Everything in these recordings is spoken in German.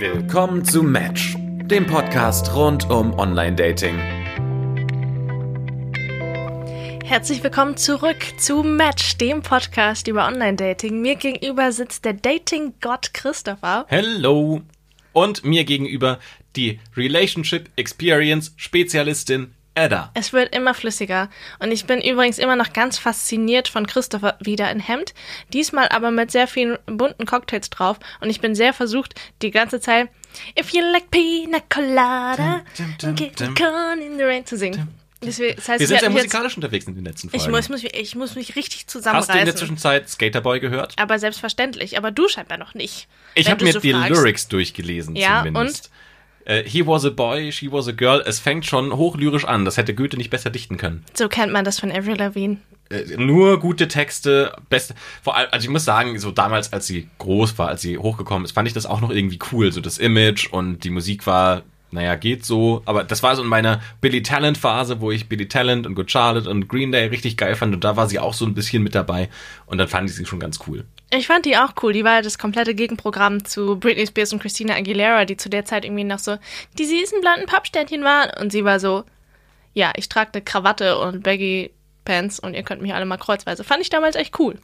Willkommen zu Match, dem Podcast rund um Online-Dating. Herzlich willkommen zurück zu Match, dem Podcast über Online-Dating. Mir gegenüber sitzt der Dating-Gott Christopher. Hello. Und mir gegenüber die Relationship Experience Spezialistin Edda. Es wird immer flüssiger. Und ich bin übrigens immer noch ganz fasziniert von Christopher wieder in Hemd. Diesmal aber mit sehr vielen bunten Cocktails drauf. Und ich bin sehr versucht, die ganze Zeit If you like pina colada, dum, dum, get dum. corn in the rain zu singen. Deswegen, das heißt, Wir sind sehr musikalisch unterwegs in den letzten Folgen. ich, muss, mich- ich muss mich richtig Hast du in zusammenreißen. der Zwischenzeit Skaterboy gehört? aber selbstverständlich. Aber du scheinbar noch nicht. Ich habe mir so die fragst. Lyrics durchgelesen Ja, zumindest. Äh, he was a boy, she was a girl. Es fängt schon hochlyrisch an. Das hätte Goethe nicht besser dichten können. So kennt man das von Avril Lavigne. Äh, nur gute Texte, beste. Vor allem, also ich muss sagen, so damals, als sie groß war, als sie hochgekommen ist, fand ich das auch noch irgendwie cool. So das Image und die Musik war, naja, geht so. Aber das war so in meiner Billy Talent Phase, wo ich Billy Talent und Good Charlotte und Green Day richtig geil fand. Und da war sie auch so ein bisschen mit dabei. Und dann fand ich sie schon ganz cool. Ich fand die auch cool. Die war das komplette Gegenprogramm zu Britney Spears und Christina Aguilera, die zu der Zeit irgendwie noch so die süßen blonden Pappsternchen waren. Und sie war so, ja, ich trage eine Krawatte und Baggy Pants und ihr könnt mich alle mal kreuzweise. Fand ich damals echt cool.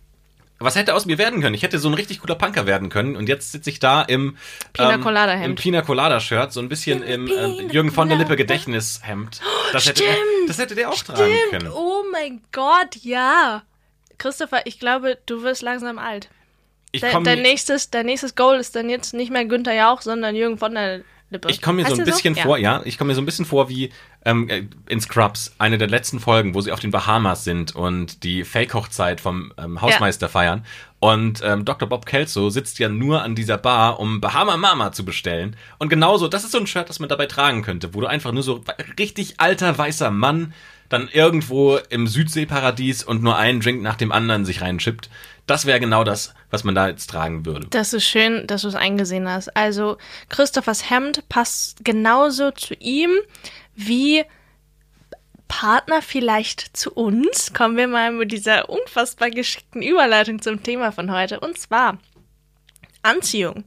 Was hätte aus mir werden können? Ich hätte so ein richtig cooler Punker werden können. Und jetzt sitze ich da im Pina Colada Hemd. Im Pina Colada Shirt, so ein bisschen im ähm, Jürgen von der Lippe. Gedächtnishemd. Das hätte, der, stimmt. das hätte der auch tragen Stimmt. können. Oh mein Gott, ja. Christopher, ich glaube, du wirst langsam alt. Ich Dein, komme dein, nächstes, dein nächstes Goal ist dann jetzt nicht mehr Günther Jauch, sondern Jürgen von der Lippe. Ich komme mir Heißt so ein bisschen Ja. vor, ja, ich komme mir so ein bisschen vor wie ähm, äh, in Scrubs, eine der letzten Folgen, wo sie auf den Bahamas sind und die Fake-Hochzeit vom ähm, Hausmeister feiern. Und ähm, Dr. Bob Kelso sitzt ja nur an dieser Bar, um Bahama Mama zu bestellen. Und genauso, das ist so ein Shirt, das man dabei tragen könnte, wo du einfach nur so richtig alter weißer Mann dann irgendwo im Südseeparadies und nur einen Drink nach dem anderen sich reinschippt. Das wäre genau das, was man da jetzt tragen würde. Das ist schön, dass du es eingesehen hast. Also Christophers Hemd passt genauso zu ihm wie Partner vielleicht zu uns. Kommen wir mal mit dieser unfassbar geschickten Überleitung zum Thema von heute. Und zwar Anziehung.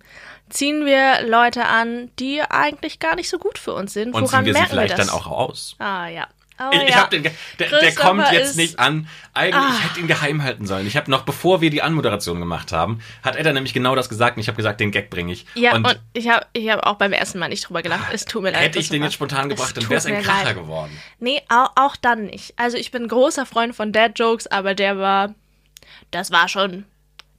Ziehen wir Leute an, die eigentlich gar nicht so gut für uns sind? Und Woran ziehen wir sie merken vielleicht wir das? dann auch aus. Ah ja. Oh, Ich, ich ja. hab den, der, der kommt jetzt nicht an. Eigentlich, Ah. ich hätte ihn geheim halten sollen. Ich habe noch, bevor wir die Anmoderation gemacht haben, hat Edda nämlich genau das gesagt und ich habe gesagt, den Gag bringe ich. Ja, und, und, ich habe ich hab auch beim ersten Mal nicht drüber gelacht. Es tut mir leid. hätte ich den jetzt spontan gebracht, dann wäre es ein Kracher leid. geworden. Nee, auch, auch dann nicht. Also ich bin großer Freund von Dad-Jokes, aber der war, das war schon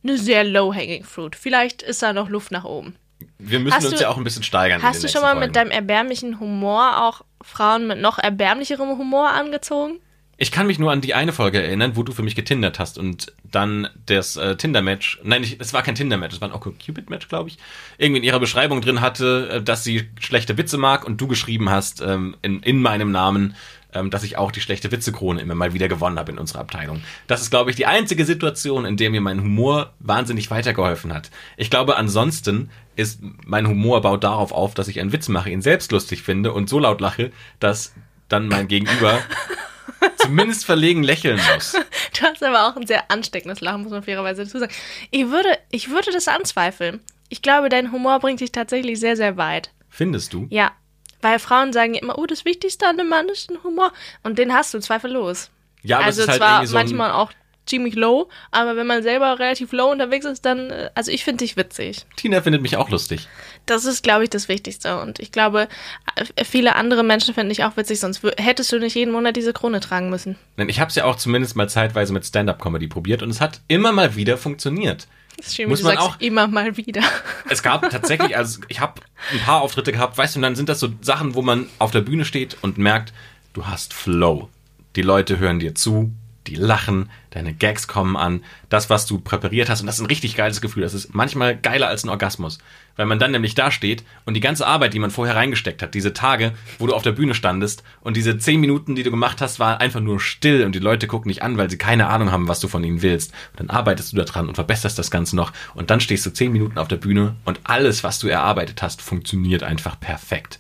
eine sehr low-hanging fruit. Vielleicht ist da noch Luft nach oben. Wir müssen Hast uns du- ja auch ein bisschen steigern. Hast du schon mal nächsten mit Folgen. deinem erbärmlichen Humor auch Frauen mit noch erbärmlicherem Humor angezogen? Ich kann mich nur an die eine Folge erinnern, wo du für mich getindert hast und dann das äh, Tinder-Match, nein, ich- es war kein Tinder-Match, es war ein OkCupid-Match, glaube ich, irgendwie in ihrer Beschreibung drin hatte, äh, dass sie schlechte Witze mag und du geschrieben hast ähm, in, in meinem Namen, ähm, dass ich auch die schlechte Witze-Krone immer mal wieder gewonnen habe in unserer Abteilung. Das ist, glaube ich, die einzige Situation, in der mir mein Humor wahnsinnig weitergeholfen hat. Ich glaube, ansonsten ist mein Humor baut darauf auf, dass ich einen Witz mache, ihn selbst lustig finde und so laut lache, dass dann mein Gegenüber zumindest verlegen lächeln muss. Du hast aber auch ein sehr ansteckendes Lachen, muss man fairerweise dazu sagen. Ich würde, ich würde das anzweifeln. Ich glaube, dein Humor bringt dich tatsächlich sehr, sehr weit. Findest du? Ja, weil Frauen sagen ja immer, oh, das Wichtigste an einem Mann ist ein Humor. Und den hast du zweifellos. Ja, aber also es ist halt zwar so manchmal auch ziemlich low, aber wenn man selber relativ low unterwegs ist, dann, äh, also ich finde dich witzig. Tina findet mich auch lustig. Das ist, glaube ich, das Wichtigste. Und ich glaube, äh, viele andere Menschen finden dich auch witzig, sonst hättest du nicht jeden Monat diese Krone tragen müssen. Denn ich habe es ja auch zumindest mal zeitweise mit Stand-up-Comedy probiert und es hat immer mal wieder funktioniert. Das ist schön, Muss wie du man sagst, auch- immer mal wieder. Es gab tatsächlich, also ich habe ein paar Auftritte gehabt, weißt du, und dann sind das so Sachen, wo man auf der Bühne steht und merkt, du hast Flow. Die Leute hören dir zu, die lachen, deine Gags kommen an, das, was du präpariert hast, und das ist ein richtig geiles Gefühl. Das ist manchmal geiler als ein Orgasmus. Weil man dann nämlich da steht und die ganze Arbeit, die man vorher reingesteckt hat, diese Tage, wo du auf der Bühne standest und diese zehn Minuten, die du gemacht hast, war einfach nur still und die Leute gucken dich an, weil sie keine Ahnung haben, was du von ihnen willst. Und dann arbeitest du da dran und verbesserst das Ganze noch und dann stehst du zehn Minuten auf der Bühne und alles, was du erarbeitet hast, funktioniert einfach perfekt.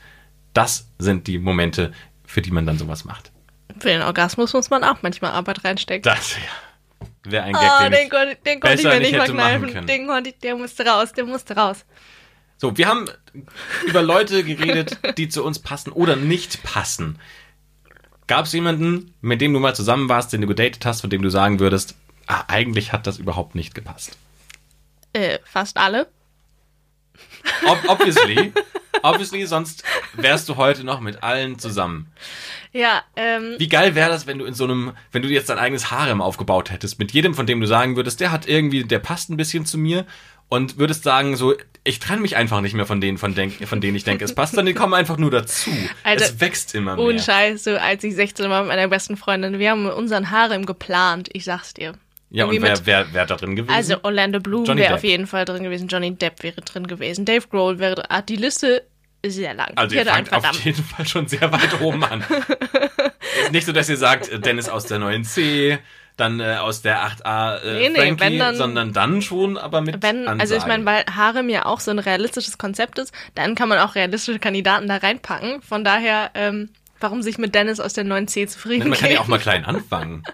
Das sind die Momente, für die man dann sowas macht. Für den Orgasmus muss man auch manchmal Arbeit reinstecken. Das ja, wäre ein Gag, Ah, den, den, ich konnte, den konnte ich mir nicht verkneifen. können. Den konnte ich, der musste raus, der musste raus. So, wir haben über Leute geredet, die zu uns passen oder nicht passen. Gab es jemanden, mit dem du mal zusammen warst, den du gedatet hast, von dem du sagen würdest, ah, eigentlich hat das überhaupt nicht gepasst? Äh, fast alle. Ob obviously. obviously, sonst wärst du heute noch mit allen zusammen. Ja, ähm. Wie geil wäre das, wenn du in so einem, wenn du jetzt dein eigenes Harem aufgebaut hättest, mit jedem, von dem du sagen würdest, der hat irgendwie, der passt ein bisschen zu mir und würdest sagen, so, ich trenne mich einfach nicht mehr von denen, von, denk, von denen ich denke, es passt, sondern die kommen einfach nur dazu. Alter, es wächst immer mehr. Ohne Scheiß, so als ich 16 war mit meiner besten Freundin, wir haben unseren Harem geplant, ich sag's dir. Ja, und wer, wer, wer da drin gewesen? Also Orlando Bloom wäre auf jeden Fall drin gewesen, Johnny Depp wäre drin gewesen, Dave Grohl wäre drin. Ah, die Liste ist sehr lang. Also ihr fangt auf jeden Fall schon sehr weit oben an. ist nicht so, dass ihr sagt, äh, Dennis aus der 9C, dann äh, aus der 8A äh, Nee, nee, Frankie, dann- sondern dann schon aber mit Wenn, also ich Ansage. meine, weil Harem ja auch so ein realistisches Konzept ist, dann kann man auch realistische Kandidaten da reinpacken. Von daher, ähm, warum sich mit Dennis aus der 9C zufrieden Man kann ja auch mal klein anfangen.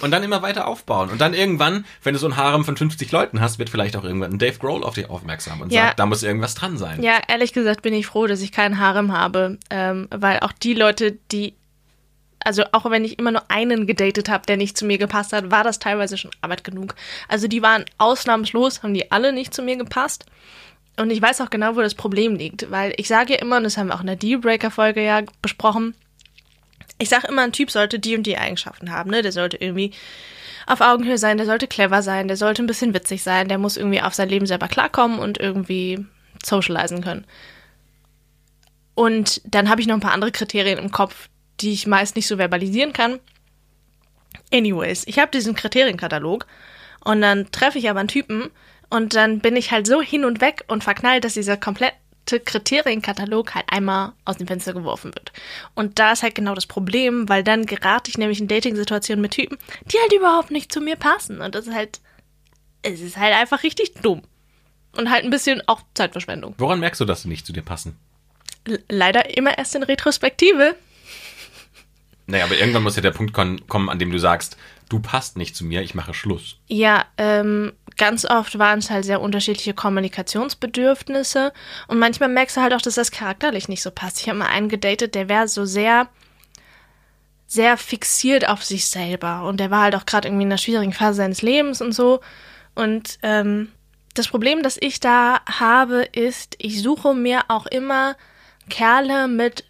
Und dann immer weiter aufbauen. Und dann irgendwann, wenn du so ein Harem von 50 Leuten hast, wird vielleicht auch irgendwann ein Dave Grohl auf dich aufmerksam und Ja. sagt, da muss irgendwas dran sein. Ja, ehrlich gesagt bin ich froh, dass ich keinen Harem habe, ähm, weil auch die Leute, die, also auch wenn ich immer nur einen gedatet habe, der nicht zu mir gepasst hat, war das teilweise schon Arbeit genug. Also die waren ausnahmslos, haben die alle nicht zu mir gepasst. Und ich weiß auch genau, wo das Problem liegt, weil ich sage ja immer, und das haben wir auch in der Dealbreaker-Folge ja besprochen, ich sage immer, ein Typ sollte die und die Eigenschaften haben, ne? Der sollte irgendwie auf Augenhöhe sein, der sollte clever sein, der sollte ein bisschen witzig sein, der muss irgendwie auf sein Leben selber klarkommen und irgendwie socialisen können. Und dann habe ich noch ein paar andere Kriterien im Kopf, die ich meist nicht so verbalisieren kann. Anyways, ich habe diesen Kriterienkatalog und dann treffe ich aber einen Typen und dann bin ich halt so hin und weg und verknallt, dass dieser komplette Kriterienkatalog halt einmal aus dem Fenster geworfen wird. Und da ist halt genau das Problem, weil dann gerate ich nämlich in Dating-Situationen mit Typen, die halt überhaupt nicht zu mir passen. Und das ist halt, es ist halt einfach richtig dumm. Und halt ein bisschen auch Zeitverschwendung. Woran merkst du, dass sie nicht zu dir passen? L leider immer erst in Retrospektive. Naja, aber irgendwann muss ja der Punkt kommen, an dem du sagst, du passt nicht zu mir, ich mache Schluss. Ja, ähm, ganz oft waren es halt sehr unterschiedliche Kommunikationsbedürfnisse und manchmal merkst du halt auch, dass das charakterlich nicht so passt. Ich habe mal einen gedatet, der wäre so sehr, sehr fixiert auf sich selber und der war halt auch gerade irgendwie in einer schwierigen Phase seines Lebens und so. Und ähm, das Problem, das ich da habe, ist, ich suche mir auch immer Kerle mit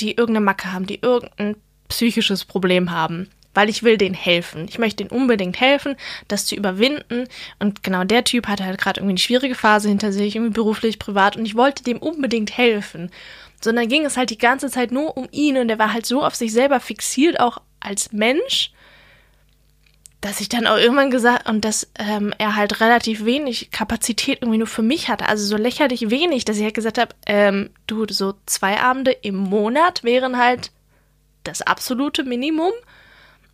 die irgendeine Macke haben, die irgendein psychisches Problem haben. Weil ich will denen helfen. Ich möchte denen unbedingt helfen, das zu überwinden. Und genau der Typ hatte halt gerade irgendwie eine schwierige Phase hinter sich, irgendwie beruflich, privat. Und ich wollte dem unbedingt helfen. Sondern ging es halt die ganze Zeit nur um ihn. Und er war halt so auf sich selber fixiert, auch als Mensch, dass ich dann auch irgendwann gesagt und dass ähm, er halt relativ wenig Kapazität irgendwie nur für mich hatte, also so lächerlich wenig, dass ich halt gesagt habe, ähm, du, so zwei Abende im Monat wären halt das absolute Minimum.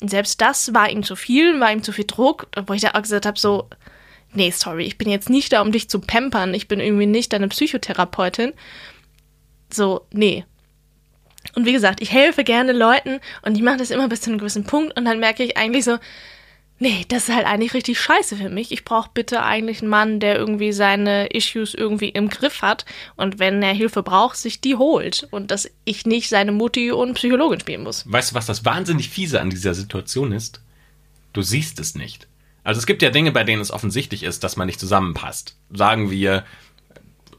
Und selbst das war ihm zu viel, war ihm zu viel Druck, wo ich da auch gesagt habe, so, nee, sorry, ich bin jetzt nicht da, um dich zu pampern, ich bin irgendwie nicht deine Psychotherapeutin. So, nee, und wie gesagt, ich helfe gerne Leuten und ich mache das immer bis zu einem gewissen Punkt und dann merke ich eigentlich so, nee, das ist halt eigentlich richtig scheiße für mich. Ich brauche bitte eigentlich einen Mann, der irgendwie seine Issues irgendwie im Griff hat und wenn er Hilfe braucht, sich die holt und dass ich nicht seine Mutti und Psychologin spielen muss. Weißt du, was das wahnsinnig fiese an dieser Situation ist? Du siehst es nicht. Also es gibt ja Dinge, bei denen es offensichtlich ist, dass man nicht zusammenpasst. Sagen wir,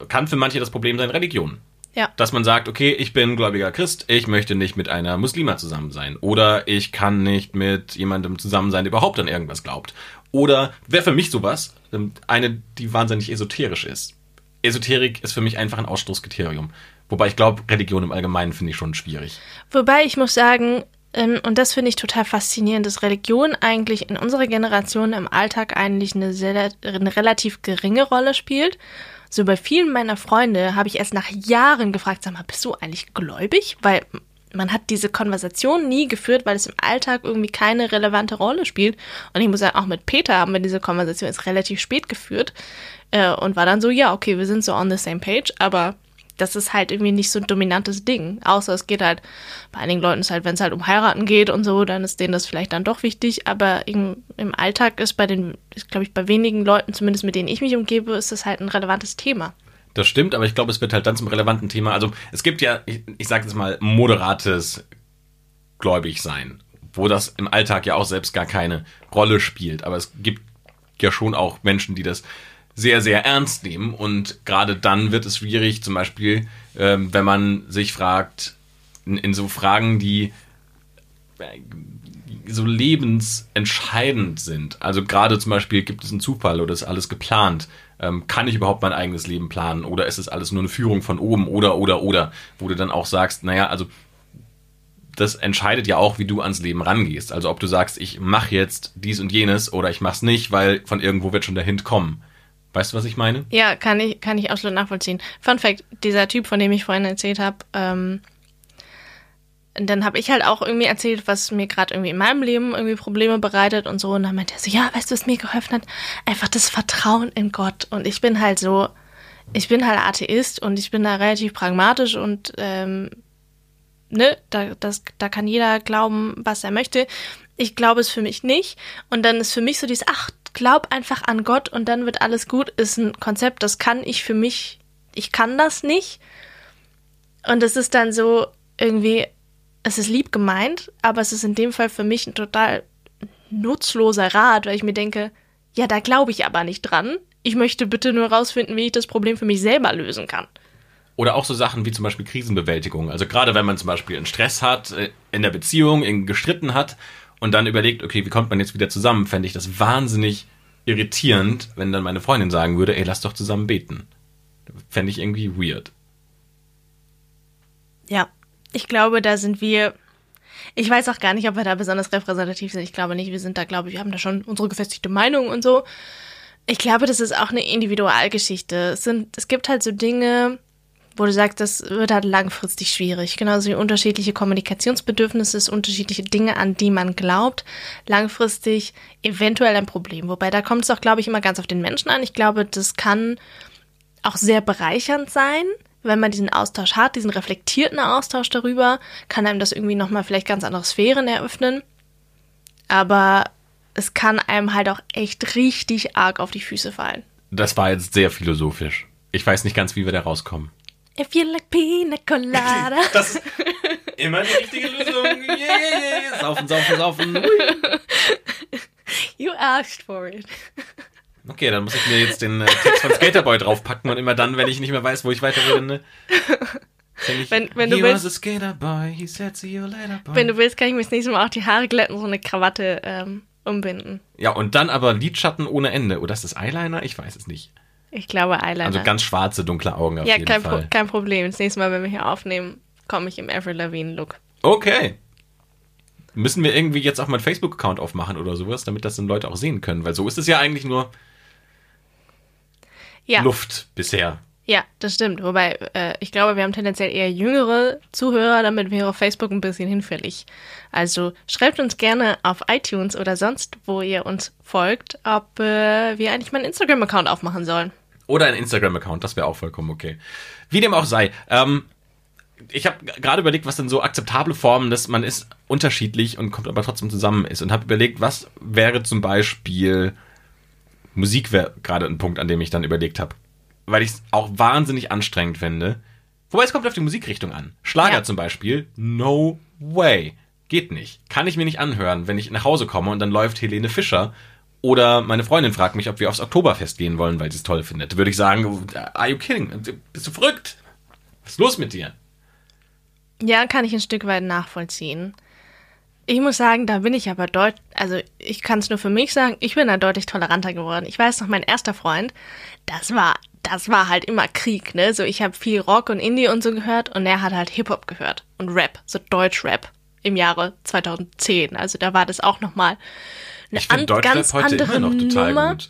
kann für manche das Problem sein, Religion. Ja. Dass man sagt, okay, ich bin gläubiger Christ, ich möchte nicht mit einer Muslima zusammen sein. Oder ich kann nicht mit jemandem zusammen sein, der überhaupt an irgendwas glaubt. Oder wäre für mich sowas, ähm, eine, die wahnsinnig esoterisch ist. Esoterik ist für mich einfach ein Ausschlusskriterium. Wobei ich glaube, Religion im Allgemeinen finde ich schon schwierig. Wobei ich muss sagen, ähm, und das finde ich total faszinierend, dass Religion eigentlich in unserer Generation im Alltag eigentlich eine, sehr, eine relativ geringe Rolle spielt. So bei vielen meiner Freunde habe ich erst nach Jahren gefragt, sag mal, bist du eigentlich gläubig? Weil man hat diese Konversation nie geführt, weil es im Alltag irgendwie keine relevante Rolle spielt. Und ich muss sagen, auch mit Peter haben wir diese Konversation jetzt relativ spät geführt äh, und war dann so, ja, okay, wir sind so on the same page, aber das ist halt irgendwie nicht so ein dominantes Ding. Außer es geht halt, bei einigen Leuten ist halt, wenn es halt um Heiraten geht und so, dann ist denen das vielleicht dann doch wichtig. Aber im, im Alltag ist bei den, glaube ich bei wenigen Leuten, zumindest mit denen ich mich umgebe, ist das halt ein relevantes Thema. Das stimmt, aber ich glaube, es wird halt dann zum relevanten Thema. Also es gibt ja, ich, ich sage jetzt mal, moderates Gläubigsein, wo das im Alltag ja auch selbst gar keine Rolle spielt. Aber es gibt ja schon auch Menschen, die das sehr, sehr ernst nehmen. Und gerade dann wird es schwierig, zum Beispiel, ähm, wenn man sich fragt, in, in so Fragen, die äh, so lebensentscheidend sind. Also gerade zum Beispiel, gibt es einen Zufall oder ist alles geplant? ähm, kann ich überhaupt mein eigenes Leben planen oder ist es alles nur eine Führung von oben oder oder oder, wo du dann auch sagst, naja, also das entscheidet ja auch, wie du ans Leben rangehst. Also ob du sagst, ich mache jetzt dies und jenes oder ich mach's nicht, weil von irgendwo wird schon der Hint kommen. Weißt du, was ich meine? Ja, kann ich, kann ich absolut nachvollziehen. Fun Fact, dieser Typ, von dem ich vorhin erzählt habe, ähm, dann habe ich halt auch irgendwie erzählt, was mir gerade irgendwie in meinem Leben irgendwie Probleme bereitet und so. Und dann meinte er so, ja, weißt du, was mir geholfen hat? Einfach das Vertrauen in Gott. Und ich bin halt so, ich bin halt Atheist und ich bin da relativ pragmatisch und ähm, ne, da, das, da kann jeder glauben, was er möchte. Ich glaube es für mich nicht. Und dann ist für mich so dieses, ach, glaub einfach an Gott und dann wird alles gut, ist ein Konzept, das kann ich für mich, ich kann das nicht. Und es ist dann so irgendwie, es ist lieb gemeint, aber es ist in dem Fall für mich ein total nutzloser Rat, weil ich mir denke, ja, da glaube ich aber nicht dran. Ich möchte bitte nur rausfinden, wie ich das Problem für mich selber lösen kann. Oder auch so Sachen wie zum Beispiel Krisenbewältigung. Also gerade wenn man zum Beispiel einen Stress hat, äh, in der Beziehung, in gestritten hat und dann überlegt, okay, wie kommt man jetzt wieder zusammen, fände ich das wahnsinnig irritierend, wenn dann meine Freundin sagen würde, ey, lass doch zusammen beten. Fände ich irgendwie weird. Ja, ich glaube, da sind wir. Ich weiß auch gar nicht, ob wir da besonders repräsentativ sind. Ich glaube nicht. Wir sind da, glaube ich, wir haben da schon unsere gefestigte Meinung und so. Ich glaube, das ist auch eine Individualgeschichte. Es, sind, es gibt halt so Dinge, wo du sagst, das wird halt langfristig schwierig. Genauso wie unterschiedliche Kommunikationsbedürfnisse, unterschiedliche Dinge, an die man glaubt, langfristig eventuell ein Problem. Wobei da kommt es auch, glaube ich, immer ganz auf den Menschen an. Ich glaube, das kann auch sehr bereichernd sein, wenn man diesen Austausch hat, diesen reflektierten Austausch darüber, kann einem das irgendwie nochmal vielleicht ganz andere Sphären eröffnen. Aber es kann einem halt auch echt richtig arg auf die Füße fallen. Das war jetzt sehr philosophisch. Ich weiß nicht ganz, wie wir da rauskommen. If you like pina colada. Das ist immer die richtige Lösung. Yeah, yeah, yeah. Saufen, saufen, saufen. You asked for it. Okay, dann muss ich mir jetzt den äh, Text von Skaterboy draufpacken und immer dann, wenn ich nicht mehr weiß, wo ich weiter will, ne? Ich, wenn, wenn du willst, boy, said, later, Wenn du willst, kann ich mir das nächste Mal auch die Haare glätten und so eine Krawatte ähm, umbinden. Ja, und dann aber Lidschatten ohne Ende. Oder ist das Eyeliner? Ich weiß es nicht. Ich glaube Eyeliner. Also ganz schwarze, dunkle Augen auf ja, jeden kein Fall. Ja, kein Problem. Das nächste Mal, wenn wir hier aufnehmen, komme ich im Avril Lavigne-Look. Okay. Müssen wir irgendwie jetzt auch mal einen Facebook-Account aufmachen oder sowas, damit das dann Leute auch sehen können? Weil so ist es ja eigentlich nur ja. Luft bisher. Ja, das stimmt. Wobei, äh, ich glaube, wir haben tendenziell eher jüngere Zuhörer, damit wäre Facebook ein bisschen hinfällig. Also schreibt uns gerne auf iTunes oder sonst, wo ihr uns folgt, ob äh, wir eigentlich mal einen Instagram-Account aufmachen sollen. Oder einen Instagram-Account, das wäre auch vollkommen okay. Wie dem auch sei. Ähm, ich habe gerade überlegt, was denn so akzeptable Formen, dass man ist unterschiedlich und kommt aber trotzdem zusammen ist. Und habe überlegt, was wäre zum Beispiel Musik wäre gerade ein Punkt, an dem ich dann überlegt habe. Weil ich es auch wahnsinnig anstrengend finde. Wobei es kommt auf die Musikrichtung an. Schlager ja. zum Beispiel, no way. Geht nicht. Kann ich mir nicht anhören, wenn ich nach Hause komme und dann läuft Helene Fischer oder meine Freundin fragt mich, ob wir aufs Oktoberfest gehen wollen, weil sie es toll findet. Würde ich sagen, are you kidding? Bist du verrückt? Was ist los mit dir? Ja, kann ich ein Stück weit nachvollziehen. Ich muss sagen, da bin ich aber deutlich, also ich kann es nur für mich sagen, ich bin da deutlich toleranter geworden. Ich weiß noch, mein erster Freund, das war, das war halt immer Krieg, ne? So, ich habe viel Rock und Indie und so gehört und er hat halt Hip-Hop gehört und Rap, so Deutsch-Rap im Jahre 2010. Also da war das auch nochmal eine ich an, ganz heute andere immer noch total Nummer. Gut.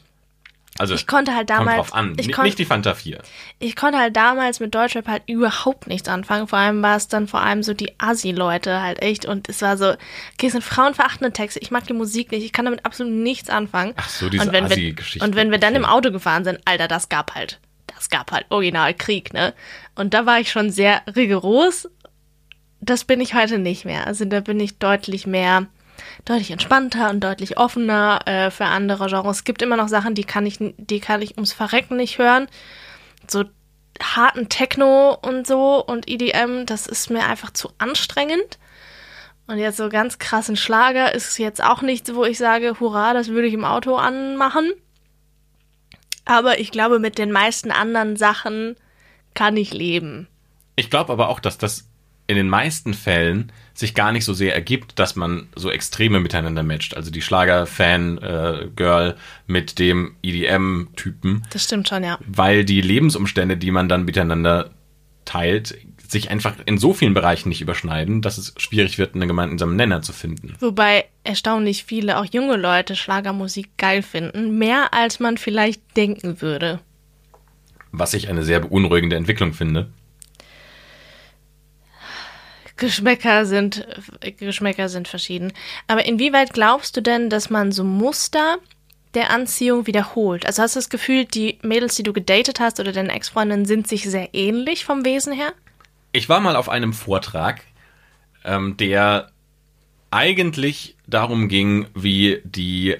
Also ich konnte halt damals drauf an. Ich kon, nicht die Fanta 4. Ich konnte halt damals mit Deutschrap halt überhaupt nichts anfangen. Vor allem war es dann vor allem so die Assi-Leute halt echt. Und es war so, okay, es sind frauenverachtende Texte. Ich mag die Musik nicht. Ich kann damit absolut nichts anfangen. Ach so, diese Assi-Geschichte. Und wenn wir dann im Auto gefahren sind, Alter, das gab halt, das gab halt original Krieg, ne? Und da war ich schon sehr rigoros. Das bin ich heute nicht mehr. Also da bin ich deutlich mehr deutlich entspannter und deutlich offener äh, für andere Genres. Es gibt immer noch Sachen, die kann ich, die kann ich ums Verrecken nicht hören. So harten Techno und so und EDM, das ist mir einfach zu anstrengend. Und jetzt so ganz krassen Schlager ist jetzt auch nichts, wo ich sage, hurra, das würde ich im Auto anmachen. Aber ich glaube, mit den meisten anderen Sachen kann ich leben. Ich glaube aber auch, dass das in den meisten Fällen sich gar nicht so sehr ergibt, dass man so Extreme miteinander matcht. Also die Schlager-Fan-Girl mit dem EDM-Typen. Das stimmt schon, ja. Weil die Lebensumstände, die man dann miteinander teilt, sich einfach in so vielen Bereichen nicht überschneiden, dass es schwierig wird, einen gemeinsamen Nenner zu finden. Wobei erstaunlich viele, auch junge Leute, Schlagermusik geil finden. Mehr als man vielleicht denken würde. Was ich eine sehr beunruhigende Entwicklung finde. Geschmäcker sind, Geschmäcker sind verschieden. Aber inwieweit glaubst du denn, dass man so Muster der Anziehung wiederholt? Also hast du das Gefühl, die Mädels, die du gedatet hast oder deine Ex-Freundinnen sind sich sehr ähnlich vom Wesen her? Ich war mal auf einem Vortrag, ähm, der eigentlich darum ging, wie die,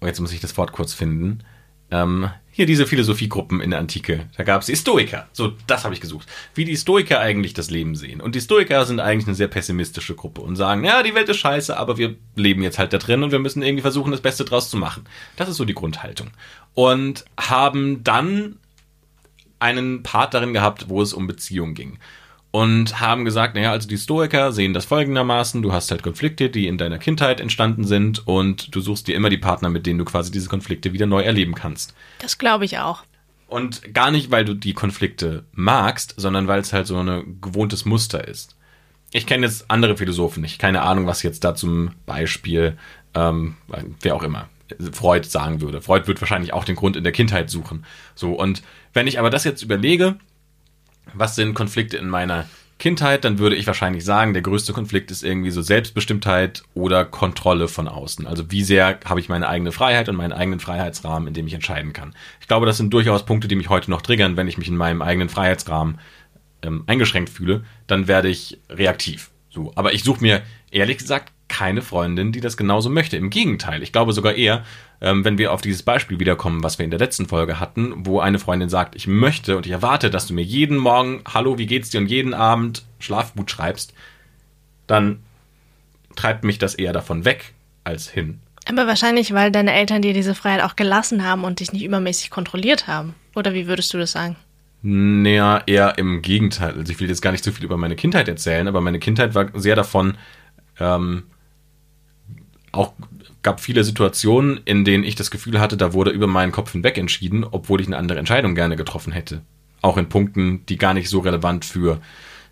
oh, jetzt muss ich das Wort kurz finden, ähm, hier diese Philosophiegruppen in der Antike. Da gab es die Stoiker. So, das habe ich gesucht. Wie die Stoiker eigentlich das Leben sehen. Und die Stoiker sind eigentlich eine sehr pessimistische Gruppe und sagen, ja, die Welt ist scheiße, aber wir leben jetzt halt da drin und wir müssen irgendwie versuchen, das Beste draus zu machen. Das ist so die Grundhaltung. Und haben dann einen Part darin gehabt, wo es um Beziehungen ging und haben gesagt, naja, also die Stoiker sehen das folgendermaßen, du hast halt Konflikte, die in deiner Kindheit entstanden sind und du suchst dir immer die Partner, mit denen du quasi diese Konflikte wieder neu erleben kannst. Das glaube ich auch. Und gar nicht, weil du die Konflikte magst, sondern weil es halt so ein gewohntes Muster ist. Ich kenne jetzt andere Philosophen nicht, keine Ahnung, was jetzt da zum Beispiel, ähm, wer auch immer, Freud sagen würde. Freud wird wahrscheinlich auch den Grund in der Kindheit suchen. So, und wenn ich aber das jetzt überlege, was sind Konflikte in meiner Kindheit, dann würde ich wahrscheinlich sagen, der größte Konflikt ist irgendwie so Selbstbestimmtheit oder Kontrolle von außen. Also wie sehr habe ich meine eigene Freiheit und meinen eigenen Freiheitsrahmen, in dem ich entscheiden kann. Ich glaube, das sind durchaus Punkte, die mich heute noch triggern, wenn ich mich in meinem eigenen Freiheitsrahmen ähm, eingeschränkt fühle, dann werde ich reaktiv. So, aber ich suche mir ehrlich gesagt keine Freundin, die das genauso möchte. Im Gegenteil, ich glaube sogar eher, ähm, wenn wir auf dieses Beispiel wiederkommen, was wir in der letzten Folge hatten, wo eine Freundin sagt, ich möchte und ich erwarte, dass du mir jeden Morgen Hallo, wie geht's dir und jeden Abend Schlafgut schreibst, dann treibt mich das eher davon weg als hin. Aber wahrscheinlich, weil deine Eltern dir diese Freiheit auch gelassen haben und dich nicht übermäßig kontrolliert haben. Oder wie würdest du das sagen? Naja, eher im Gegenteil. Also ich will jetzt gar nicht so viel über meine Kindheit erzählen, aber meine Kindheit war sehr davon, ähm, auch gab viele Situationen, in denen ich das Gefühl hatte, da wurde über meinen Kopf hinweg entschieden, obwohl ich eine andere Entscheidung gerne getroffen hätte. Auch in Punkten, die gar nicht so relevant für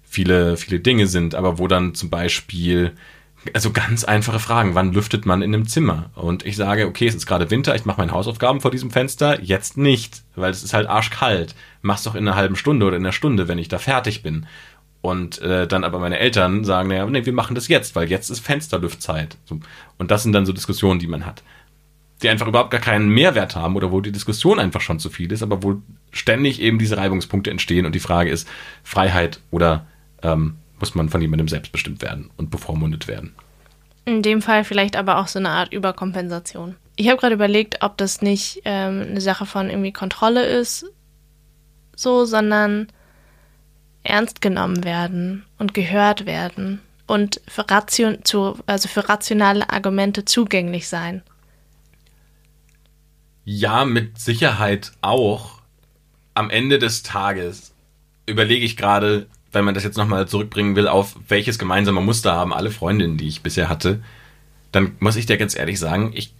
viele, viele Dinge sind, aber wo dann zum Beispiel, also ganz einfache Fragen, wann lüftet man in einem Zimmer? Und ich sage, okay, es ist gerade Winter, ich mache meine Hausaufgaben vor diesem Fenster, jetzt nicht, weil es ist halt arschkalt. Mach's doch in einer halben Stunde oder in einer Stunde, wenn ich da fertig bin. Und äh, dann aber meine Eltern sagen, naja, nee, wir machen das jetzt, weil jetzt ist Fensterlüftzeit. Und das sind dann so Diskussionen, die man hat. Die einfach überhaupt gar keinen Mehrwert haben oder wo die Diskussion einfach schon zu viel ist, aber wo ständig eben diese Reibungspunkte entstehen und die Frage ist, Freiheit oder ähm, muss man von jemandem selbstbestimmt werden und bevormundet werden? In dem Fall vielleicht aber auch so eine Art Überkompensation. Ich habe gerade überlegt, ob das nicht ähm, eine Sache von irgendwie Kontrolle ist, so, sondern ernst genommen werden und gehört werden und für, Ration, zu, also für rationale Argumente zugänglich sein. Ja, mit Sicherheit auch. Am Ende des Tages überlege ich gerade, wenn man das jetzt nochmal zurückbringen will, auf welches gemeinsame Muster haben alle Freundinnen, die ich bisher hatte, dann muss ich dir ganz ehrlich sagen, ich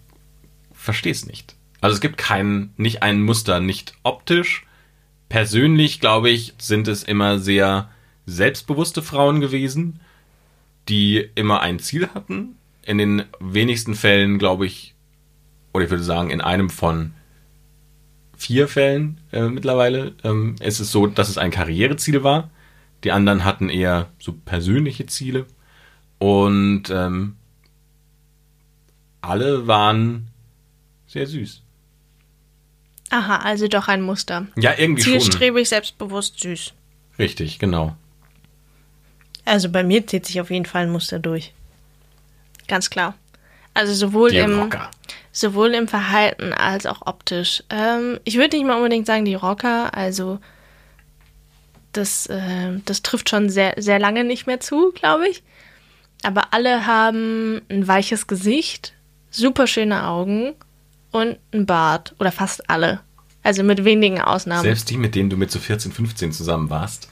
verstehe es nicht. Also es gibt kein, nicht ein Muster, nicht optisch, persönlich, glaube ich, sind es immer sehr selbstbewusste Frauen gewesen, die immer ein Ziel hatten. In den wenigsten Fällen, glaube ich, oder ich würde sagen, in einem von vier Fällen äh, mittlerweile ähm, ist es so, dass es ein Karriereziel war. Die anderen hatten eher so persönliche Ziele. Und ähm, alle waren sehr süß. Aha, also doch ein Muster. Ja, irgendwie Zielstrebig, schon. Zielstrebig, selbstbewusst, süß. Richtig, genau. Also bei mir zieht sich auf jeden Fall ein Muster durch. Ganz klar. Also sowohl Die im Rocker. sowohl im Verhalten als auch optisch. Ähm, ich würde nicht mal unbedingt sagen die Rocker, also das, äh, das trifft schon sehr, sehr lange nicht mehr zu, glaube ich. Aber alle haben ein weiches Gesicht, super schöne Augen und ein Bart. Oder fast alle. Also mit wenigen Ausnahmen. Selbst die, mit denen du mit so 14, 15 zusammen warst.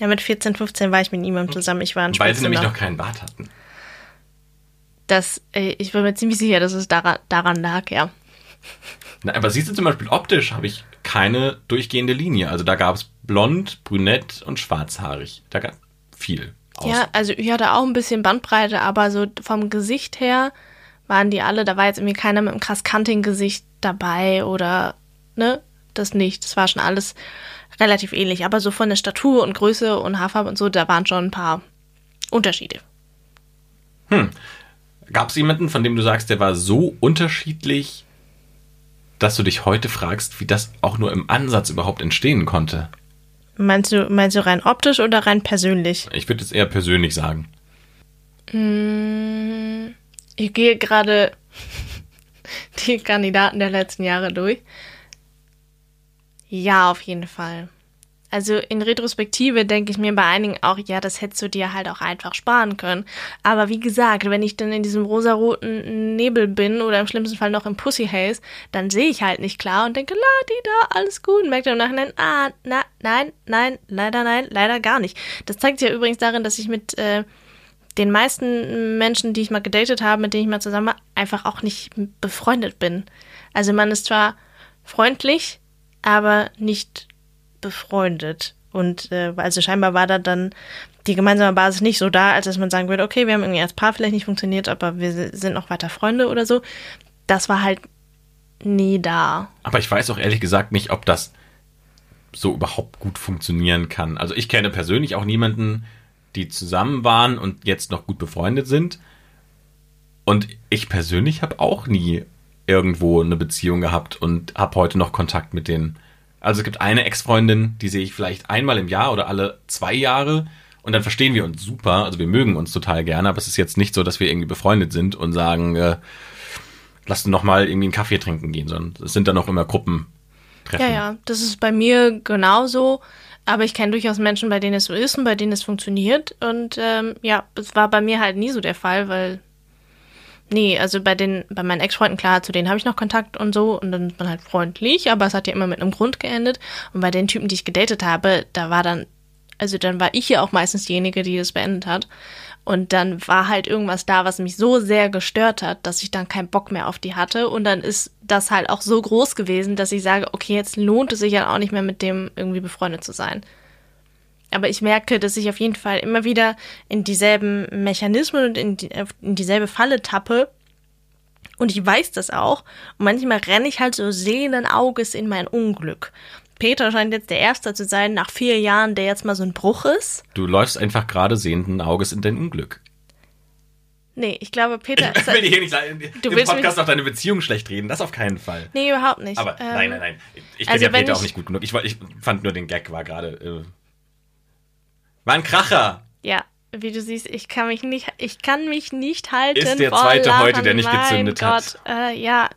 Ja, mit 14, 15 war ich mit niemandem zusammen. Ich war ein Weil sie nämlich noch. keinen Bart hatten. Das, äh, ich bin mir ziemlich sicher, dass es daran, daran lag, ja. Na, aber siehst du zum Beispiel optisch habe ich keine durchgehende Linie. Also da gab es blond, brünett und schwarzhaarig. Da gab viel. Aus. Ja, also ich hatte auch ein bisschen Bandbreite, aber so vom Gesicht her waren die alle, da war jetzt irgendwie keiner mit einem krass kantigen Gesicht dabei oder, ne, das nicht. Das war schon alles relativ ähnlich. Aber so von der Statur und Größe und Haarfarbe und so, da waren schon ein paar Unterschiede. Gab es jemanden, von dem du sagst, der war so unterschiedlich, dass du dich heute fragst, wie das auch nur im Ansatz überhaupt entstehen konnte? Meinst du, meinst du rein optisch oder rein persönlich? Ich würde es eher persönlich sagen. Ich gehe gerade die Kandidaten der letzten Jahre durch. Ja, auf jeden Fall. Also in Retrospektive denke ich mir bei einigen auch, ja, das hättest du dir halt auch einfach sparen können. Aber wie gesagt, wenn ich dann in diesem rosaroten Nebel bin oder im schlimmsten Fall noch im Pussy Haze, dann sehe ich halt nicht klar und denke, la, die da, alles gut. Und merke dann im Nachhinein, ah, na, nein, nein, leider nein, leider gar nicht. Das zeigt sich ja übrigens darin, dass ich mit äh, den meisten Menschen, die ich mal gedatet habe, mit denen ich mal zusammen war, einfach auch nicht befreundet bin. Also man ist zwar freundlich, aber nicht befreundet. Und äh, also scheinbar war da dann die gemeinsame Basis nicht so da, als dass man sagen würde, okay, wir haben irgendwie als Paar vielleicht nicht funktioniert, aber wir sind noch weiter Freunde oder so. Das war halt nie da. Aber ich weiß auch ehrlich gesagt nicht, ob das so überhaupt gut funktionieren kann. Also ich kenne persönlich auch niemanden, die zusammen waren und jetzt noch gut befreundet sind. Und ich persönlich habe auch nie irgendwo eine Beziehung gehabt und habe heute noch Kontakt mit denen. Also es gibt eine Ex-Freundin, die sehe ich vielleicht einmal im Jahr oder alle zwei Jahre und dann verstehen wir uns super. Also wir mögen uns total gerne, aber es ist jetzt nicht so, dass wir irgendwie befreundet sind und sagen, äh, lass noch mal irgendwie einen Kaffee trinken gehen, sondern es sind dann auch immer Gruppentreffen. Ja, ja, das ist bei mir genauso. Aber ich kenne durchaus Menschen, bei denen es so ist und bei denen es funktioniert. Und ähm, ja, es war bei mir halt nie so der Fall, weil Nee, also bei den, bei meinen Ex-Freunden, klar, zu denen habe ich noch Kontakt und so und dann ist man halt freundlich, aber es hat ja immer mit einem Grund geendet. Und bei den Typen, die ich gedatet habe, da war dann, also dann war ich ja auch meistens diejenige, die das beendet hat. Und dann war halt irgendwas da, was mich so sehr gestört hat, dass ich dann keinen Bock mehr auf die hatte. Und dann ist das halt auch so groß gewesen, dass ich sage, okay, jetzt lohnt es sich ja auch nicht mehr mit dem irgendwie befreundet zu sein. Aber ich merke, dass ich auf jeden Fall immer wieder in dieselben Mechanismen und in, die, in dieselbe Falle tappe. Und ich weiß das auch. Und manchmal renne ich halt so sehenden Auges in mein Unglück. Peter scheint jetzt der Erste zu sein, nach vier Jahren, der jetzt mal so ein Bruch ist. Du läufst einfach gerade sehenden Auges in dein Unglück. Nee, ich glaube, Peter Ich will dir hier nicht Du im Podcast auf deine Beziehung schlecht reden, das auf keinen Fall. Nee, überhaupt nicht. Aber Ähm, nein, nein, nein. Ich also kenne ja Peter ich- auch nicht gut genug. Ich, ich fand nur den Gag war gerade. Äh, war ein Kracher. Ja, wie du siehst, ich kann mich nicht, ich kann mich nicht halten. Ist der zweite heute, der nicht mein gezündet hat. Gott, Äh, ja,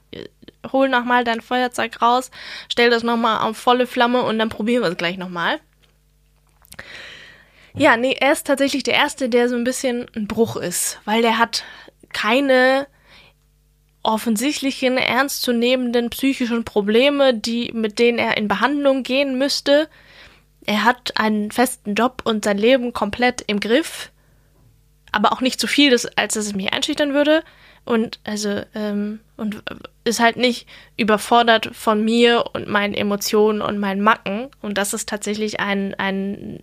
hol noch mal dein Feuerzeug raus, stell das noch mal auf volle Flamme und dann probieren wir es gleich noch mal. Ja, nee, er ist tatsächlich der erste, der so ein bisschen ein Bruch ist, weil der hat keine offensichtlichen, ernstzunehmenden psychischen Probleme, die, mit denen er in Behandlung gehen müsste. Er hat einen festen Job und sein Leben komplett im Griff, aber auch nicht so viel, als dass es mich einschüchtern würde. Und also ähm, und ist halt nicht überfordert von mir und meinen Emotionen und meinen Macken. Und das ist tatsächlich ein ein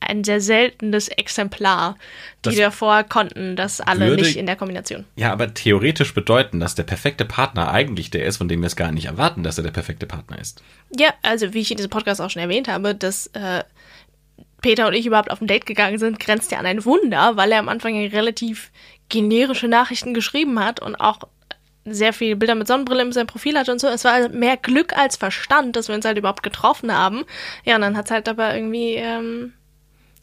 ein sehr seltenes Exemplar. Die Das davor konnten das alle würde- nicht in der Kombination. Ja, aber theoretisch bedeuten, dass der perfekte Partner eigentlich der ist, von dem wir es gar nicht erwarten, dass er der perfekte Partner ist. Ja, also wie ich in diesem Podcast auch schon erwähnt habe, dass äh, Peter und ich überhaupt auf ein Date gegangen sind, grenzt ja an ein Wunder, weil er am Anfang ja relativ generische Nachrichten geschrieben hat und auch sehr viele Bilder mit Sonnenbrille in seinem Profil hatte und so. Es war also mehr Glück als Verstand, dass wir uns halt überhaupt getroffen haben. Ja, und dann hat's halt aber irgendwie ähm,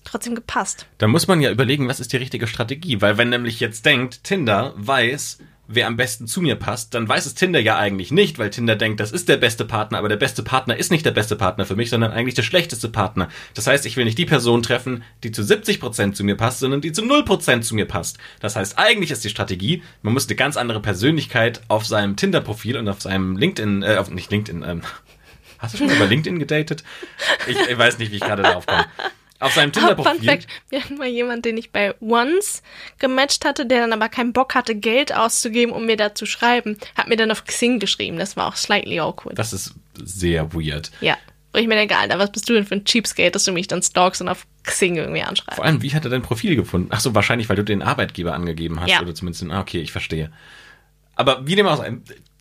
trotzdem gepasst. Da muss man ja überlegen, was ist die richtige Strategie, weil wenn nämlich jetzt denkt, Tinder weiß, wer am besten zu mir passt, dann weiß es Tinder ja eigentlich nicht, weil Tinder denkt, das ist der beste Partner, aber der beste Partner ist nicht der beste Partner für mich, sondern eigentlich der schlechteste Partner. Das heißt, ich will nicht die Person treffen, die zu 70% zu mir passt, sondern die zu 0% zu mir passt. Das heißt, eigentlich ist die Strategie, man muss eine ganz andere Persönlichkeit auf seinem Tinder-Profil und auf seinem LinkedIn, äh, auf, nicht LinkedIn, ähm, hast du schon über LinkedIn gedatet? Ich, ich weiß nicht, wie ich gerade darauf komme auf seinem Tinder-Profil. Fun Fact, wir hatten mal jemanden, den ich bei Once gematcht hatte, der dann aber keinen Bock hatte, Geld auszugeben, um mir da zu schreiben, hat mir dann auf Xing geschrieben. Das war auch slightly awkward. Das ist sehr weird. Ja. Wo ich mir denke, Alter, was bist du denn für ein Cheapskate, dass du mich dann stalkst und auf Xing irgendwie anschreibst? Vor allem, wie hat er dein Profil gefunden? Ach so, wahrscheinlich, weil du den Arbeitgeber angegeben hast Ja. oder zumindest ah, okay, ich verstehe. Aber wie dem auch sei,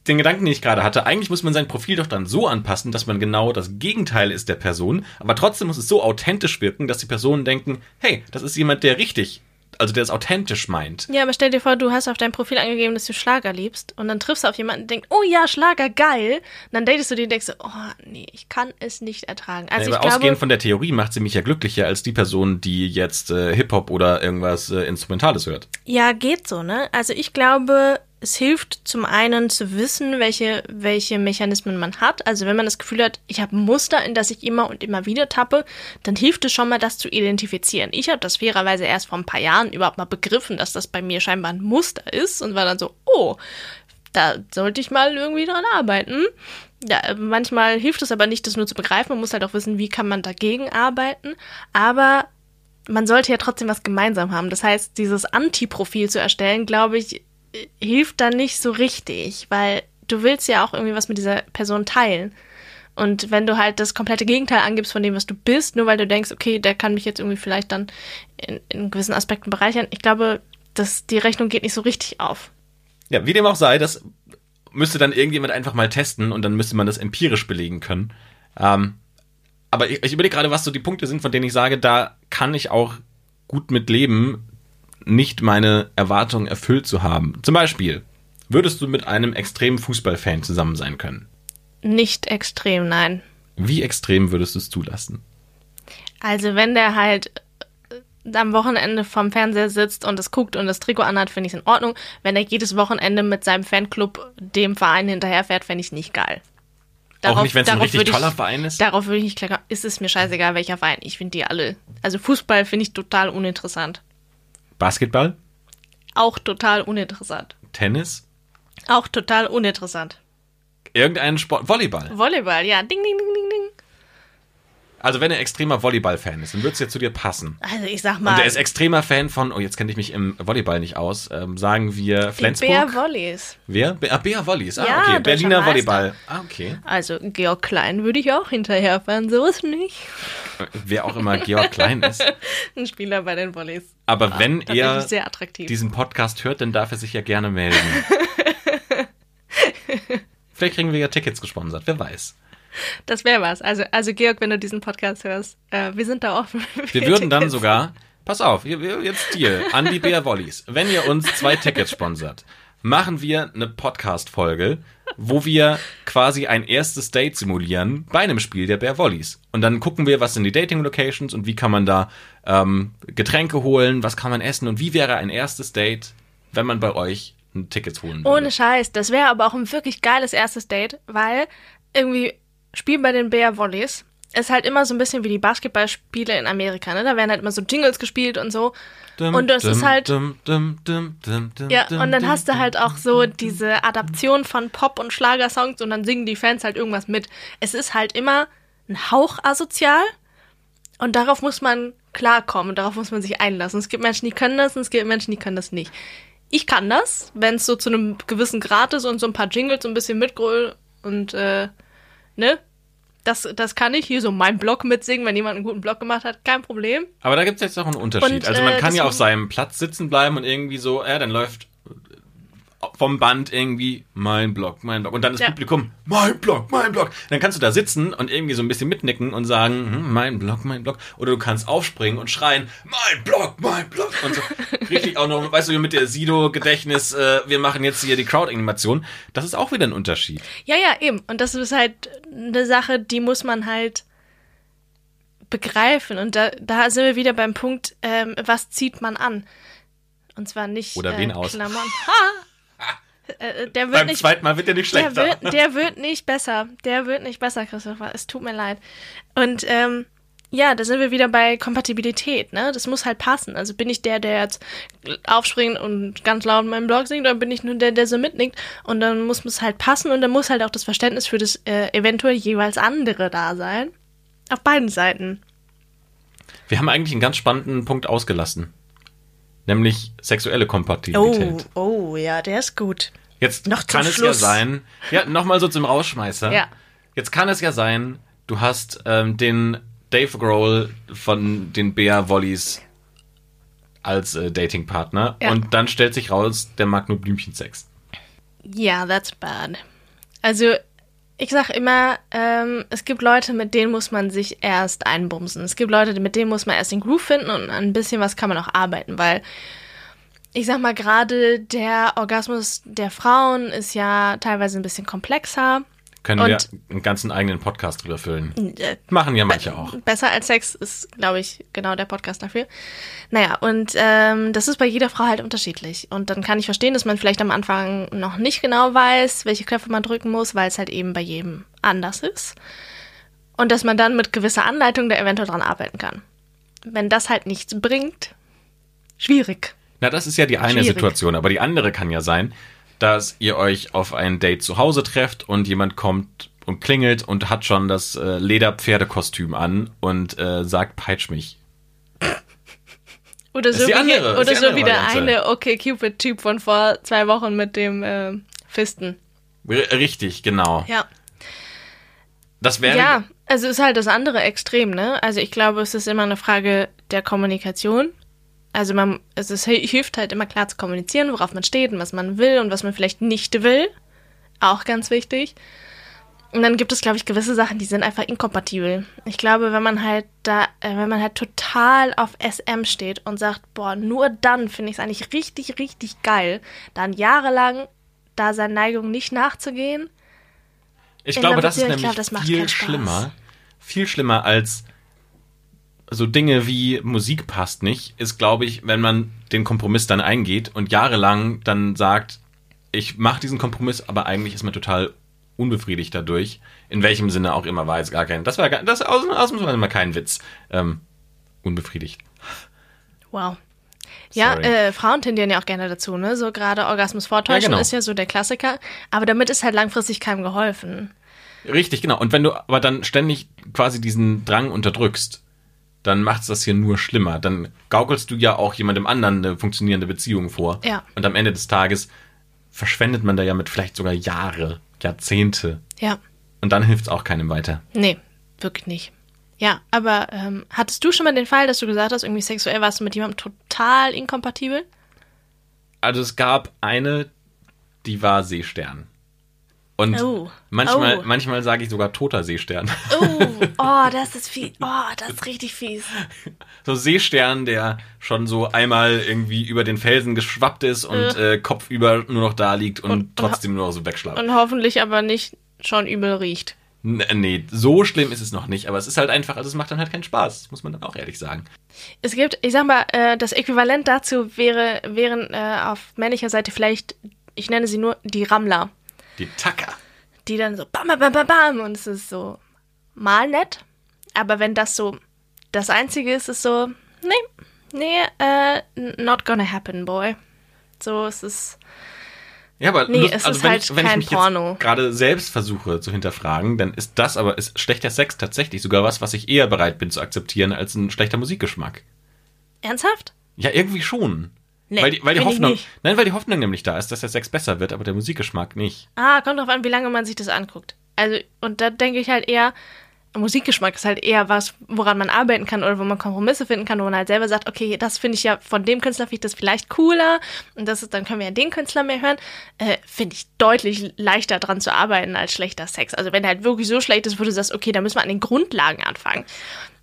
den Gedanken, den ich gerade hatte, eigentlich muss man sein Profil doch dann so anpassen, dass man genau das Gegenteil ist der Person, aber trotzdem muss es so authentisch wirken, dass die Personen denken, hey, das ist jemand, der richtig, also der es authentisch meint. Ja, aber stell dir vor, du hast auf deinem Profil angegeben, dass du Schlager liebst und dann triffst du auf jemanden und denkst, oh ja, Schlager, geil. Und dann datest du den und denkst, oh nee, ich kann es nicht ertragen. Also aber ich glaube, ausgehend von der Theorie macht sie mich ja glücklicher als die Person, die jetzt äh, Hip-Hop oder irgendwas äh, Instrumentales hört. Ja, geht so, ne? Also ich glaube, es hilft zum einen zu wissen, welche, welche Mechanismen man hat. Also wenn man das Gefühl hat, ich habe ein Muster, in das ich immer und immer wieder tappe, dann hilft es schon mal, das zu identifizieren. Ich habe das fairerweise erst vor ein paar Jahren überhaupt mal begriffen, dass das bei mir scheinbar ein Muster ist und war dann so, oh, da sollte ich mal irgendwie dran arbeiten. Ja, manchmal hilft es aber nicht, das nur zu begreifen. Man muss halt auch wissen, wie kann man dagegen arbeiten. Aber man sollte ja trotzdem was gemeinsam haben. Das heißt, dieses Anti-Profil zu erstellen, glaube ich, hilft dann nicht so richtig, weil du willst ja auch irgendwie was mit dieser Person teilen. Und wenn du halt das komplette Gegenteil angibst von dem, was du bist, nur weil du denkst, okay, der kann mich jetzt irgendwie vielleicht dann in, in gewissen Aspekten bereichern, ich glaube, dass die Rechnung geht nicht so richtig auf. Ja, wie dem auch sei, das müsste dann irgendjemand einfach mal testen und dann müsste man das empirisch belegen können. Ähm, aber ich, ich überlege gerade, was so die Punkte sind, von denen ich sage, da kann ich auch gut mit leben, nicht meine Erwartungen erfüllt zu haben. Zum Beispiel, würdest du mit einem extremen Fußballfan zusammen sein können? Nicht extrem, nein. Wie extrem würdest du es zulassen? Also wenn der halt äh, am Wochenende vom Fernseher sitzt und es guckt und das Trikot anhat, finde ich es in Ordnung. Wenn er jedes Wochenende mit seinem Fanclub dem Verein hinterherfährt, fände ich es nicht geil. auch nicht, wenn es ein richtig würde ich- toller Verein ist? Darauf würde ich nicht klar, ist es mir scheißegal, welcher Verein. Ich finde die alle. Also Fußball finde ich total uninteressant. Basketball? Auch total uninteressant. Tennis? Auch total uninteressant. Irgendeinen Sport? Volleyball? Volleyball, ja. Ding, ding, ding. Also wenn er extremer Volleyball-Fan ist, dann würde es ja zu dir passen. Also ich sag Und mal, er ist extremer Fan von, oh, jetzt kenne ich mich im Volleyball nicht aus, ähm, sagen wir Flensburg. Bär Volleys. Wer? Be- Ah, Bea Volleys. Ah, Ja, okay. Berliner. Volleyball. Ah, okay. Also Georg Klein würde ich auch hinterherfahren, so ist nicht. Äh, Wer auch immer Georg Klein ist. Ein Spieler bei den Volleys. Aber wenn Tatsächlich er sehr attraktiv. diesen Podcast hört, dann darf er sich ja gerne melden. Vielleicht kriegen wir ja Tickets gesponsert, wer weiß. Das wäre was. Also, also Georg, wenn du diesen Podcast hörst, äh, wir sind da offen. Wir würden dann sogar, pass auf, jetzt Deal, an die Bea Volleys. Wenn ihr uns zwei Tickets sponsert, machen wir eine Podcast-Folge, wo wir quasi ein erstes Date simulieren bei einem Spiel der Bär Volleys. Und dann gucken wir, was sind die Dating-Locations und wie kann man da ähm, Getränke holen, was kann man essen und wie wäre ein erstes Date, wenn man bei euch ein Tickets holen würde. Ohne Scheiß. Das wäre aber auch ein wirklich geiles erstes Date, weil irgendwie Spiel bei den Bär Volleys ist halt immer so ein bisschen wie die Basketballspiele in Amerika, ne? Da werden halt immer so Jingles gespielt und so. Dum, und das dum, ist halt- dum, Ja, und dann hast du halt auch so diese Adaption von Pop- und Schlagersongs und dann singen die Fans halt irgendwas mit. Es ist halt immer ein Hauch asozial und darauf muss man klarkommen und darauf muss man sich einlassen. Es gibt Menschen, die können das und es gibt Menschen, die können das nicht. Ich kann das, wenn es so zu einem gewissen Grad ist und so ein paar Jingles so ein bisschen mitgröl und äh, ne? Das, das kann ich hier so meinen Blog mitsingen, wenn jemand einen guten Blog gemacht hat, kein Problem. Aber da gibt es jetzt auch einen Unterschied. Und, also man äh, kann ja auf seinem Platz sitzen bleiben und irgendwie so, ja, dann läuft vom Band irgendwie mein Blog, mein Blog. Und dann das Ja. Publikum, mein Blog, mein Blog. Dann kannst du da sitzen und irgendwie so ein bisschen mitnicken und sagen, hm, mein Blog, mein Blog. Oder du kannst aufspringen und schreien, mein Blog, mein Blog. Und so richtig auch noch, weißt du, mit der Sido-Gedächtnis, äh, wir machen jetzt hier die Crowd-Animation. Das ist auch wieder ein Unterschied. Ja, ja, eben. Und das ist halt eine Sache, die muss man halt begreifen. Und da, da sind wir wieder beim Punkt, ähm, was zieht man an? Und zwar nicht Oder wen aus? Klammern. Ha! Äh, der wird Beim nicht, zweiten Mal wird er nicht der schlechter. wird, der wird nicht besser. Der wird nicht besser, Christopher. Es tut mir leid. Und ähm, ja, da sind wir wieder bei Kompatibilität, ne? Das muss halt passen. Also bin ich der, der jetzt aufspringt und ganz laut in meinem Blog singt, oder bin ich nur der, der so mitnickt? Und dann muss es halt passen und dann muss halt auch das Verständnis für das äh, eventuell jeweils andere da sein. Auf beiden Seiten. Wir haben eigentlich einen ganz spannenden Punkt ausgelassen. Nämlich sexuelle Kompatibilität. oh, ja, der ist gut. Jetzt Noch kann es ja Schluss. sein, ja, nochmal so zum Rausschmeißer. Ja. Jetzt kann es ja sein, du hast ähm, den Dave Grohl von den Bea Wollies als äh, Datingpartner Ja. und dann stellt sich raus, der mag nur Blümchensex. Ja, that's bad. Also, ich sag immer, ähm, es gibt Leute, mit denen muss man sich erst einbumsen. Es gibt Leute, mit denen muss man erst den Groove finden und ein bisschen was kann man auch arbeiten, weil ich sag mal, gerade der Orgasmus der Frauen ist ja teilweise ein bisschen komplexer. Können Und- wir einen ganzen eigenen Podcast drüber füllen. Äh, Machen ja manche auch. Besser als Sex ist, glaube ich, genau der Podcast dafür. Naja, und ähm, das ist bei jeder Frau halt unterschiedlich. Und dann kann ich verstehen, dass man vielleicht am Anfang noch nicht genau weiß, welche Knöpfe man drücken muss, weil es halt eben bei jedem anders ist. Und dass man dann mit gewisser Anleitung da eventuell dran arbeiten kann. Wenn das halt nichts bringt, schwierig. Na, das ist ja die eine Schwierig. Situation, aber die andere kann ja sein, dass ihr euch auf ein Date zu Hause trefft und jemand kommt und klingelt und hat schon das äh, Lederpferdekostüm an und äh, sagt, peitsch mich. Oder so wie, andere- oder so wie der eine Okay Cupid-Typ von vor zwei Wochen mit dem äh, Fisten. R richtig, genau. Ja. Das wäre Ja, also ist halt das andere Extrem, ne? Also ich glaube, es ist immer eine Frage der Kommunikation. Also man, es ist, hilft halt immer klar zu kommunizieren, worauf man steht und was man will und was man vielleicht nicht will. Auch ganz wichtig. Und dann gibt es, glaube ich, gewisse Sachen, die sind einfach inkompatibel. Ich glaube, wenn man halt da, äh, wenn man halt total auf SM steht und sagt, boah, nur dann finde ich es eigentlich richtig, richtig geil, dann jahrelang da seinen Neigungen nicht nachzugehen, Ich glaube, das ist nämlich glaube, das macht viel schlimmer. Viel schlimmer als so Dinge wie Musik passt nicht, ist, glaube ich, wenn man den Kompromiss dann eingeht und jahrelang dann sagt, ich mache diesen Kompromiss, aber eigentlich ist man total unbefriedigt dadurch. In welchem Sinne auch immer war jetzt gar kein. Das war gar, das ist aus, ausnahmsweise mal kein Witz. Ähm, unbefriedigt. Wow. Ja, äh, Frauen tendieren ja auch gerne dazu, ne? So gerade Orgasmus vortäuschen Ja, genau. ist ja so der Klassiker. Aber damit ist halt langfristig keinem geholfen. Richtig, genau. Und wenn du aber dann ständig quasi diesen Drang unterdrückst, dann macht's das hier nur schlimmer. Dann gaukelst du ja auch jemandem anderen eine funktionierende Beziehung vor. Ja. Und am Ende des Tages verschwendet man da ja mit vielleicht sogar Jahre, Jahrzehnte. Ja. Und dann hilft's auch keinem weiter. Nee, wirklich nicht. Ja, aber ähm, hattest du schon mal den Fall, dass du gesagt hast, irgendwie sexuell warst du mit jemandem total inkompatibel? Also es gab eine, die war Seestern. Und Oh. manchmal, Oh. manchmal sage ich sogar toter Seestern. Oh, oh, das ist fies. Oh, das ist richtig fies. so Seestern, der schon so einmal irgendwie über den Felsen geschwappt ist und äh, kopfüber nur noch da liegt und, Und- trotzdem nur noch so wegschlappt. Und hoffentlich aber nicht schon übel riecht. N- Nee, so schlimm ist es noch nicht, aber es ist halt einfach, also es macht dann halt keinen Spaß, muss man dann auch ehrlich sagen. Es gibt, ich sag mal, äh, das Äquivalent dazu wäre, wären äh, auf männlicher Seite vielleicht, ich nenne sie nur die Rammler. Die Tacker. die dann so bam, bam, bam, bam, bam und es ist so mal nett. Aber wenn das so das Einzige ist, ist so, nee, nee, äh, not gonna happen, boy. So, es ist, Ja, aber Nee, lust- es also ist wenn halt ich, wenn kein ich mich Porno. jetzt gerade selbst versuche zu hinterfragen, dann ist das aber, ist schlechter Sex tatsächlich sogar was, was ich eher bereit bin zu akzeptieren als ein schlechter Musikgeschmack. ernsthaft? Ja, irgendwie schon. Nee, weil die, weil die Hoffnung, nein, weil die Hoffnung nämlich da ist, dass der Sex besser wird, aber der Musikgeschmack nicht. Ah, kommt drauf an, wie lange man sich das anguckt. Also, und da denke ich halt eher, Musikgeschmack ist halt eher was, woran man arbeiten kann oder wo man Kompromisse finden kann, wo man halt selber sagt, okay, das finde ich ja von dem Künstler finde ich das vielleicht cooler und das ist, dann können wir ja den Künstler mehr hören. Äh, finde ich deutlich leichter dran zu arbeiten als schlechter Sex. Also wenn er halt wirklich so schlecht ist, wo du sagst, okay, da müssen wir an den Grundlagen anfangen.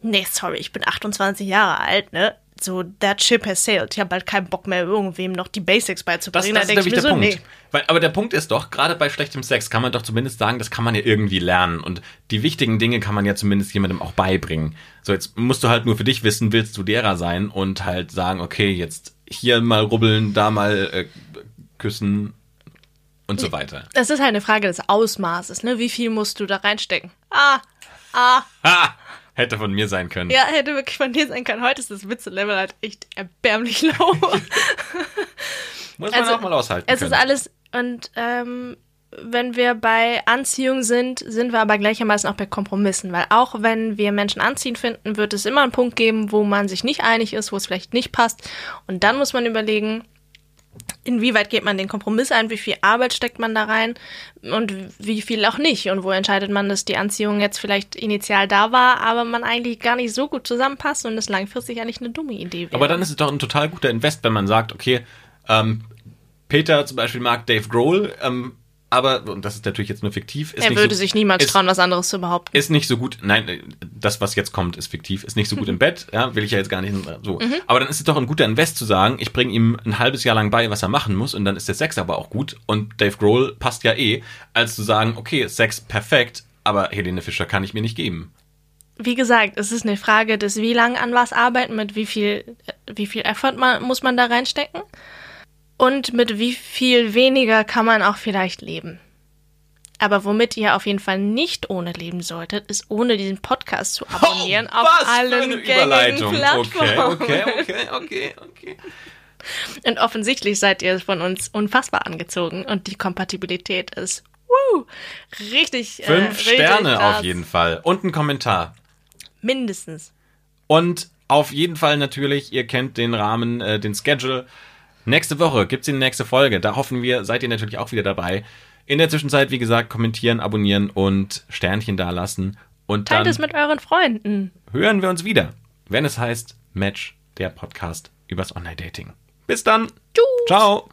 Nee, sorry, ich bin 28 Jahre alt, ne? So, that ship has sailed. Ich habe halt keinen Bock mehr, irgendwem noch die Basics Das, beizubringen. das ist da denk nämlich ich der so, Punkt. Weil, aber der Punkt ist doch, gerade bei schlechtem Sex kann man doch zumindest sagen, das kann man ja irgendwie lernen. Und die wichtigen Dinge kann man ja zumindest jemandem auch beibringen. So, jetzt musst du halt nur für dich wissen, willst du derer sein und halt sagen, okay, jetzt hier mal rubbeln, da mal äh, küssen. und so weiter. Es ist halt eine Frage des Ausmaßes, ne? Wie viel musst du da reinstecken? Ah, ah. Ha! Hätte von mir sein können. Ja, hätte wirklich von dir sein können. Heute ist das Witze-Level halt echt erbärmlich low. Muss man Also, auch mal aushalten es können. ist alles, und ähm, wenn wir bei Anziehung sind, sind wir aber gleichermaßen auch bei Kompromissen. Weil auch wenn wir Menschen anziehend finden, wird es immer einen Punkt geben, wo man sich nicht einig ist, wo es vielleicht nicht passt. Und dann muss man überlegen, inwieweit geht man den Kompromiss ein, wie viel Arbeit steckt man da rein und wie viel auch nicht. Und wo entscheidet man, dass die Anziehung jetzt vielleicht initial da war, aber man eigentlich gar nicht so gut zusammenpasst und es langfristig eigentlich eine dumme Idee wäre. Aber dann ist es doch ein total guter Invest, wenn man sagt, okay, ähm, Peter zum Beispiel mag Dave Grohl, ähm, aber, und das ist natürlich jetzt nur fiktiv, ist er würde so, sich niemals ist, trauen, was anderes zu behaupten. ist nicht so gut, nein, äh, das, was jetzt kommt, ist fiktiv, ist nicht so gut Mhm. im Bett, ja, will ich ja jetzt gar nicht so. Aber dann ist es doch ein guter Invest zu sagen, ich bringe ihm ein halbes Jahr lang bei, was er machen muss, und dann ist der Sex aber auch gut, und Dave Grohl passt ja eh, als zu sagen, okay, Sex perfekt, aber Helene Fischer kann ich mir nicht geben. Wie gesagt, es ist eine Frage des, wie lange an was arbeiten, mit wie viel, wie viel Effort man, muss man da reinstecken und mit wie viel weniger kann man auch vielleicht leben. Aber womit ihr auf jeden Fall nicht ohne leben solltet, ist ohne diesen Podcast zu abonnieren auf Oh, für allen gängigen. Plattformen. Okay, okay, okay, okay, okay. Und offensichtlich seid ihr von uns unfassbar angezogen und die Kompatibilität ist woo, richtig. Fünf äh, richtig Sterne krass. auf jeden Fall. Und ein Kommentar. Mindestens. Und auf jeden Fall natürlich, ihr kennt den Rahmen, äh, den Schedule. Nächste Woche gibt's die nächste Folge. Da hoffen wir, seid ihr natürlich auch wieder dabei. In der Zwischenzeit, wie gesagt, kommentieren, abonnieren und Sternchen dalassen. Und Teilt es mit euren Freunden. hören wir uns wieder, wenn es heißt Match, der Podcast übers Online-Dating. Bis dann. Tschüss. Ciao.